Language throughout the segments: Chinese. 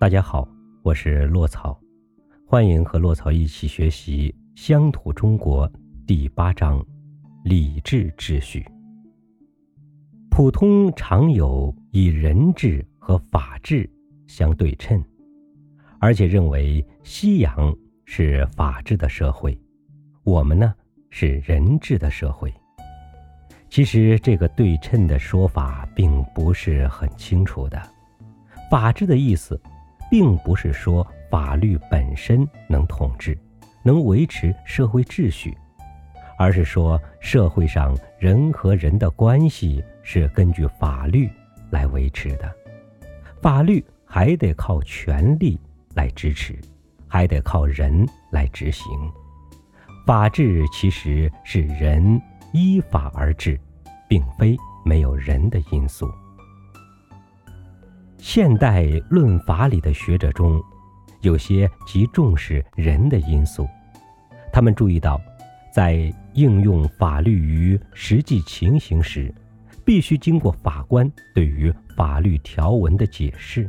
大家好，我是洛草，欢迎和洛草一起学习《乡土中国》第八章“礼智秩序”。普通常有以人治和法治相对称，而且认为西洋是法治的社会，我们呢是人治的社会。其实这个对称的说法并不是很清楚的。法治的意思。并不是说法律本身能统治、能维持社会秩序，而是说社会上人和人的关系是根据法律来维持的。法律还得靠权力来支持，还得靠人来执行。法治其实是人依法而治，并非没有人的因素。现代论法理的学者中，有些极重视人的因素。他们注意到，在应用法律于实际情形时，必须经过法官对于法律条文的解释。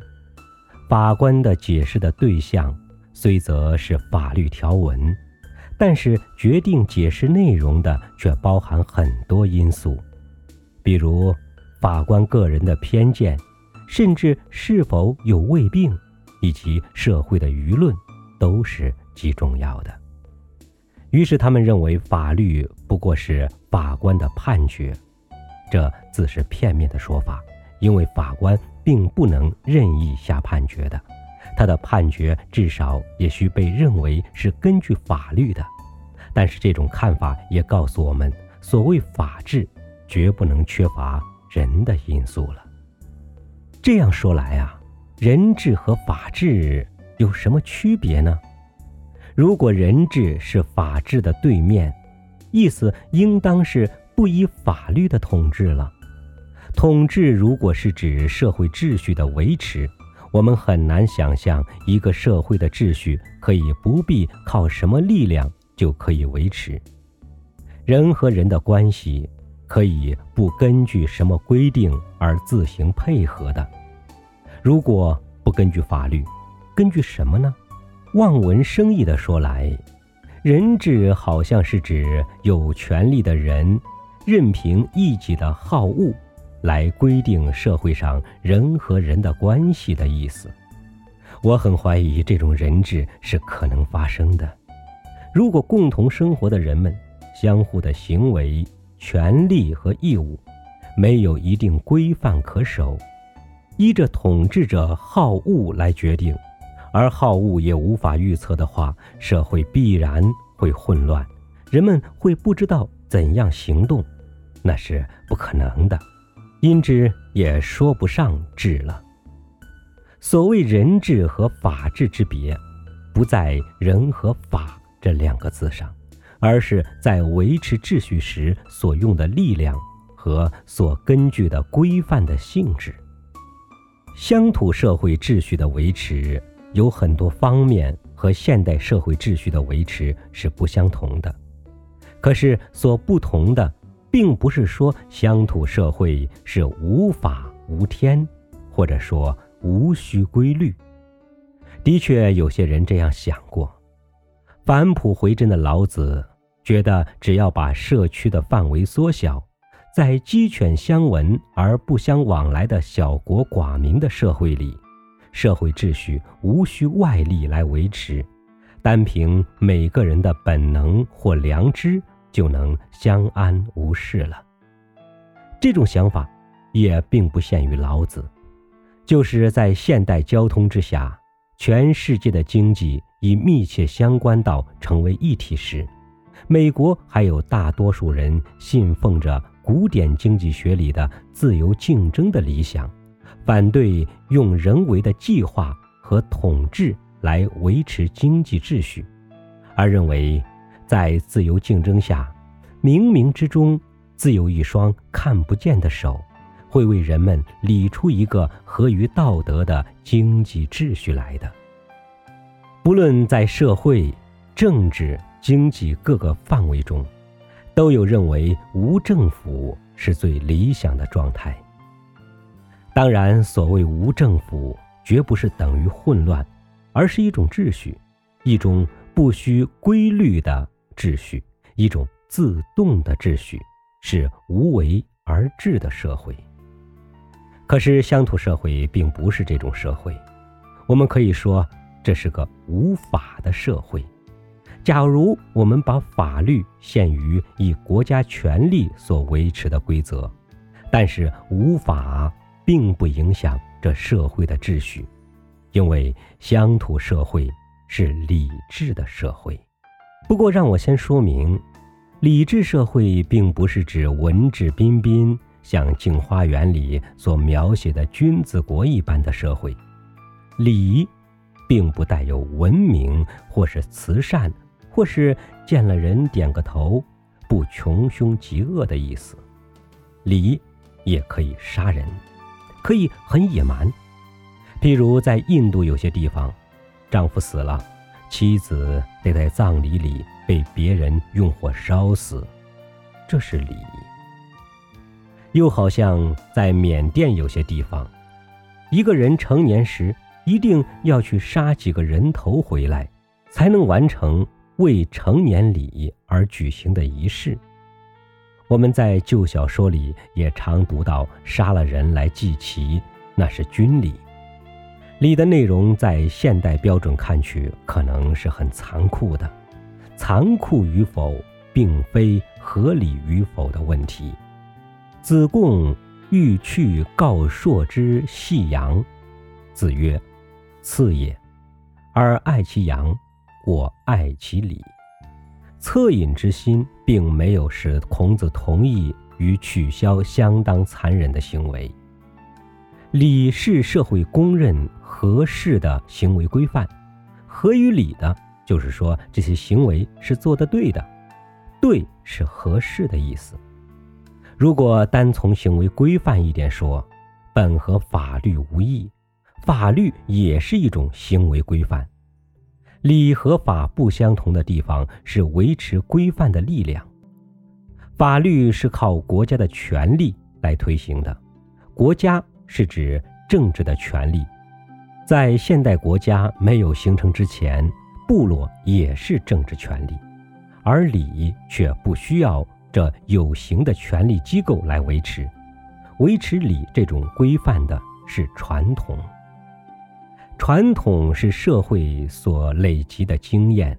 法官的解释的对象虽则是法律条文，但是决定解释内容的却包含很多因素，比如法官个人的偏见。甚至是否有胃病，以及社会的舆论，都是极重要的。于是他们认为法律不过是法官的判决，这自是片面的说法，因为法官并不能任意下判决的，他的判决至少也需被认为是根据法律的。但是这种看法也告诉我们，所谓法治，绝不能缺乏人的因素了。这样说来啊，人治和法治有什么区别呢？如果人治是法治的对面，意思应当是不依法律的统治了。统治如果是指社会秩序的维持，我们很难想象一个社会的秩序可以不必靠什么力量就可以维持。人和人的关系。可以不根据什么规定而自行配合的。如果不根据法律，根据什么呢？望文生义的说来，人治好像是指有权利的人任凭一己的好恶来规定社会上人和人的关系的意思。我很怀疑这种人治是可能发生的。如果共同生活的人们相互的行为，权利和义务没有一定规范可守，依着统治者好恶来决定，而好恶也无法预测的话，社会必然会混乱，人们会不知道怎样行动，那是不可能的，因之也说不上治了。所谓人治和法治之别，不在人和法这两个字上。而是在维持秩序时所用的力量和所根据的规范的性质。乡土社会秩序的维持有很多方面和现代社会秩序的维持是不相同的，可是所不同的，并不是说乡土社会是无法无天，或者说无需规律。的确，有些人这样想过。返璞回真的老子。觉得只要把社区的范围缩小，在鸡犬相闻而不相往来的小国寡民的社会里，社会秩序无需外力来维持，单凭每个人的本能或良知就能相安无事了。这种想法也并不限于老子，就是在现代交通之下，全世界的经济已密切相关到成为一体时。美国还有大多数人信奉着古典经济学里的自由竞争的理想，反对用人为的计划和统治来维持经济秩序，而认为在自由竞争下，冥冥之中自有一双看不见的手，会为人们理出一个合于道德的经济秩序来的。不论在社会、政治。经济各个范围中，都有认为无政府是最理想的状态。当然，所谓无政府，绝不是等于混乱，而是一种秩序，一种不需规律的秩序，一种自动的秩序，是无为而治的社会。可是乡土社会并不是这种社会，我们可以说这是个无法的社会。假如我们把法律限于以国家权力所维持的规则，但是无法并不影响这社会的秩序，因为乡土社会是理智的社会。不过，让我先说明，理智社会并不是指文质彬彬，像《镜花缘》里所描写的君子国一般的社会。礼，并不带有文明或是慈善。或是见了人点个头，不穷凶极恶的意思。礼也可以杀人，可以很野蛮。譬如在印度有些地方，丈夫死了，妻子得在葬礼里被别人用火烧死，这是礼。又好像在缅甸有些地方，一个人成年时一定要去杀几个人头回来，才能完成。未成年礼而举行的仪式，我们在旧小说里也常读到杀了人来祭旗，那是军礼。礼的内容在现代标准看去可能是很残酷的，残酷与否并非合理与否的问题。子贡欲去告朔之细阳，子曰：“次也，而爱其阳。”我爱其礼，恻隐之心并没有使孔子同意与取消相当残忍的行为。礼是社会公认合适的行为规范，合于礼的，就是说这些行为是做的对的，对是合适的意思。如果单从行为规范一点说，本和法律无异，法律也是一种行为规范。礼和法不相同的地方是维持规范的力量。法律是靠国家的权力来推行的，国家是指政治的权力。在现代国家没有形成之前，部落也是政治权力，而礼却不需要这有形的权力机构来维持。维持礼这种规范的是传统。传统是社会所累积的经验，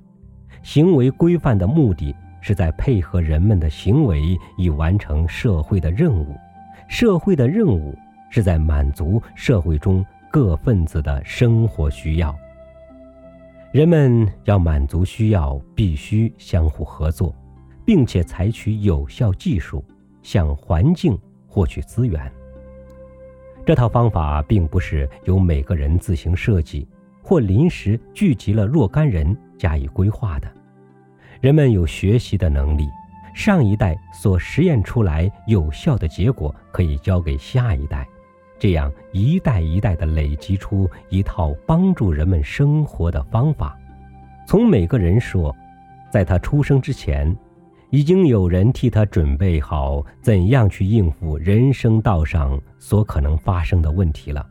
行为规范的目的是在配合人们的行为以完成社会的任务，社会的任务是在满足社会中各分子的生活需要。人们要满足需要，必须相互合作，并且采取有效技术向环境获取资源。这套方法并不是由每个人自行设计，或临时聚集了若干人加以规划的。人们有学习的能力，上一代所实验出来有效的结果可以交给下一代，这样一代一代地累积出一套帮助人们生活的方法。从每个人说，在他出生之前。已经有人替他准备好怎样去应付人生道上所可能发生的问题了，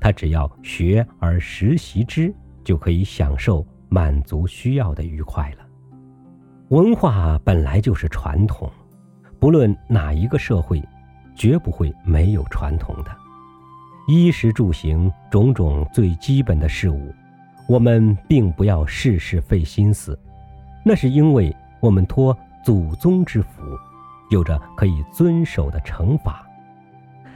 他只要学而实习之，就可以享受满足需要的愉快了。文化本来就是传统，不论哪一个社会，绝不会没有传统的。衣食住行种种最基本的事物，我们并不要事事费心思，那是因为我们托。祖宗之福，有着可以遵守的惩罚，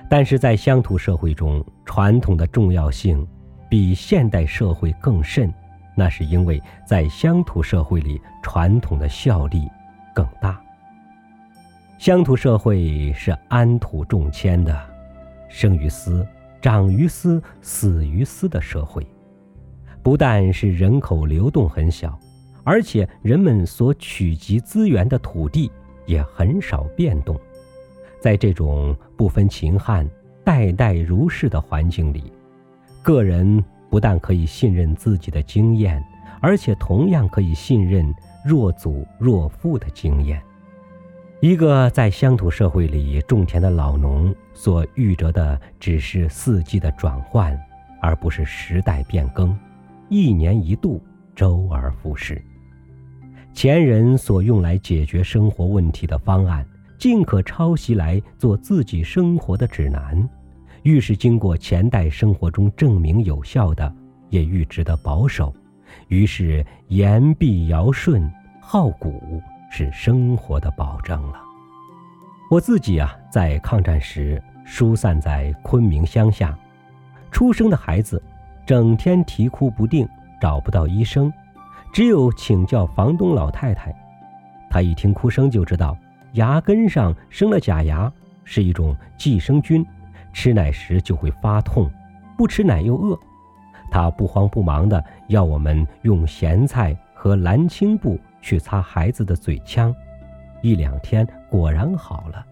但是在乡土社会中，传统的重要性比现代社会更甚。那是因为在乡土社会里，传统的效力更大。乡土社会是安土重迁的，生于斯，长于斯，死于斯的社会，不但是人口流动很小。而且人们所取集资源的土地也很少变动，在这种不分秦汉、代代如是的环境里，个人不但可以信任自己的经验，而且同样可以信任若祖若父的经验。一个在乡土社会里种田的老农所遇着的只是四季的转换，而不是时代变更，一年一度，周而复始。前人所用来解决生活问题的方案，尽可抄袭来做自己生活的指南。愈是经过前代生活中证明有效的，也愈值得保守。于是言必尧舜，好古是生活的保证了。我自己啊，在抗战时疏散在昆明乡下，出生的孩子整天啼哭不定，找不到医生。只有请教房东老太太，她一听哭声就知道牙根上生了假牙，是一种寄生菌，吃奶时就会发痛，不吃奶又饿。她不慌不忙地要我们用咸菜和蓝青布去擦孩子的嘴腔，一两天果然好了。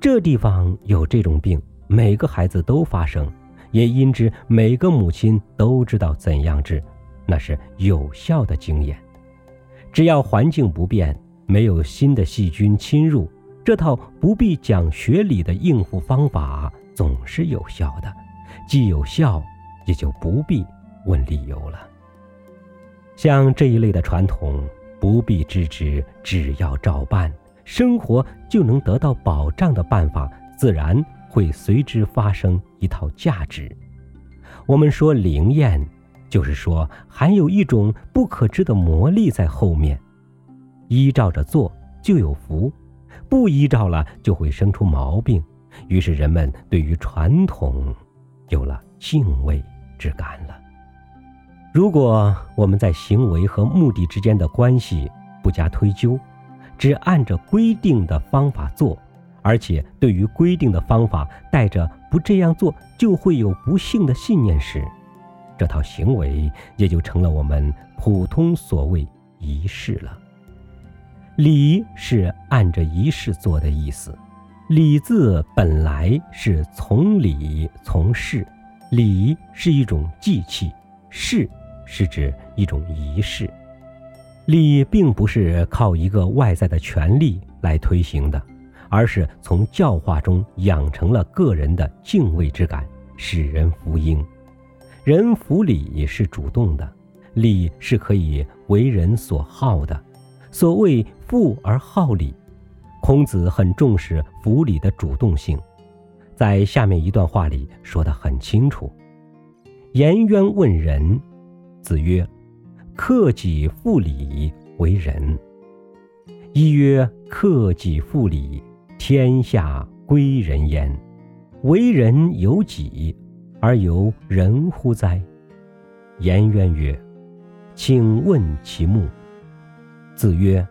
这地方有这种病，每个孩子都发生，也因之每个母亲都知道怎样治。那是有效的经验，只要环境不变，没有新的细菌侵入，这套不必讲学理的应付方法总是有效的。既有效，也就不必问理由了。像这一类的传统，不必制止，只要照办，生活就能得到保障的办法，自然会随之发生一套价值。我们说灵验。就是说，含有一种不可知的魔力在后面，依照着做就有福，不依照了就会生出毛病。于是人们对于传统有了敬畏之感了。如果我们在行为和目的之间的关系不加推究，只按着规定的方法做，而且对于规定的方法带着不这样做就会有不幸的信念时，这套行为也就成了我们普通所谓仪式了。礼是按着仪式做的意思，礼字本来是从礼从事，礼是一种祭器，事是指一种仪式。礼并不是靠一个外在的权力来推行的，而是从教化中养成了个人的敬畏之感，使人服膺。人服礼是主动的，礼是可以为人所好的。所谓富而好礼，孔子很重视服礼的主动性，在下面一段话里说得很清楚。颜渊问仁，子曰：“克己复礼为仁。”一曰：“克己复礼，天下归仁焉。为人由己。”而由人乎哉？颜渊曰：“请问其目。”子曰：“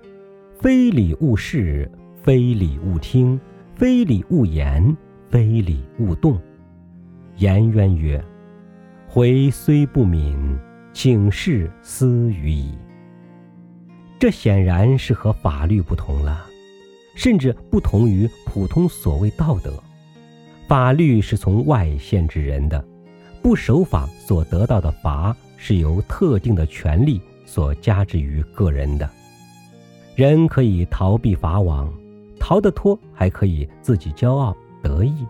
非礼勿视，非礼勿听，非礼勿言，非礼勿动。”颜渊曰：“回虽不敏，请示思语矣。”这显然是和法律不同了，甚至不同于普通所谓道德。法律是从外限制人的，不守法所得到的罚是由特定的权利所加之于个人的。人可以逃避法网，逃得脱还可以自己骄傲得意。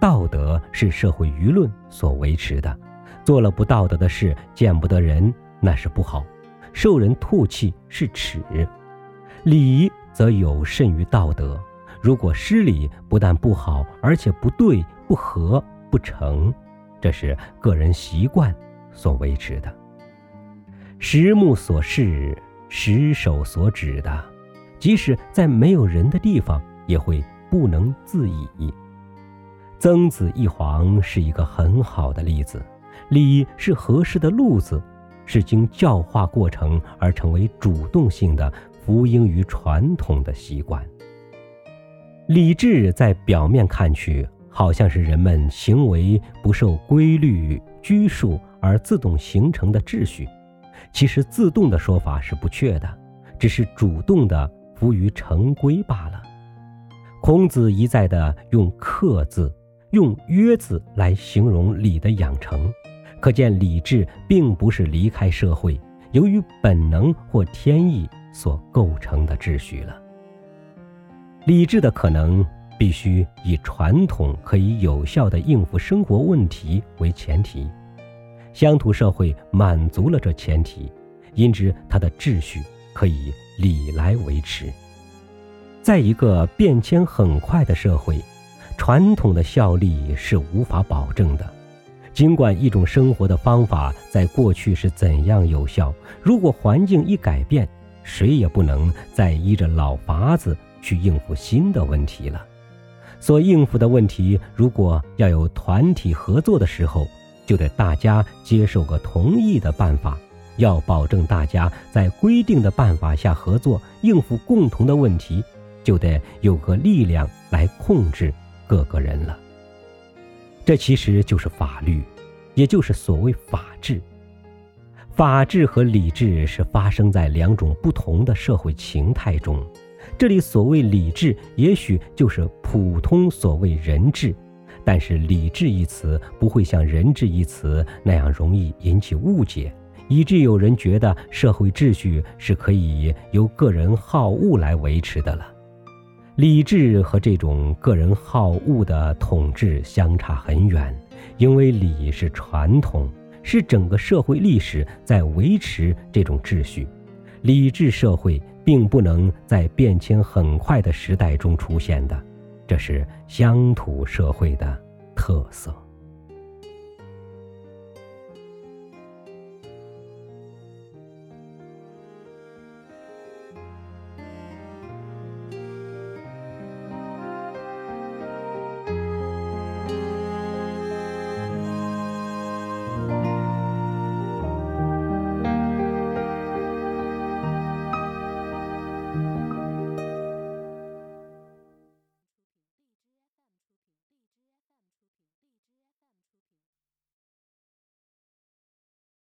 道德是社会舆论所维持的，做了不道德的事，见不得人，那是不好；受人唾弃是耻。礼则有甚于道德。如果失礼，不但不好，而且不对、不合、不成，这是个人习惯所维持的。十目所视，十手所指的，即使在没有人的地方，也会不能自已。曾子一黄是一个很好的例子。礼是合适的路子，是经教化过程而成为主动性的，服膺于传统的习惯。理智在表面看去，好像是人们行为不受规律拘束而自动形成的秩序。其实，自动的说法是不确的，只是主动的服于成规罢了。孔子一再的用“克”字、用“约”字来形容礼的养成，可见理智并不是离开社会，由于本能或天意所构成的秩序了。理智的可能必须以传统可以有效地应付生活问题为前提。乡土社会满足了这前提，因之它的秩序可以礼来维持。在一个变迁很快的社会，传统的效力是无法保证的。尽管一种生活的方法在过去是怎样有效，如果环境一改变，谁也不能再依着老法子去应付新的问题了。所应付的问题，如果要有团体合作的时候，就得大家接受个同意的办法。要保证大家在规定的办法下合作，应付共同的问题，就得有个力量来控制各个人了。这其实就是法律，也就是所谓法治。法治和理智是发生在两种不同的社会形态中。这里所谓理智，也许就是普通所谓人治，但是理智一词不会像人治一词那样容易引起误解，以致有人觉得社会秩序是可以由个人好恶来维持的了。理智和这种个人好恶的统治相差很远，因为礼是传统，是整个社会历史在维持这种秩序。理智社会并不能在变迁很快的时代中出现的，这是乡土社会的特色。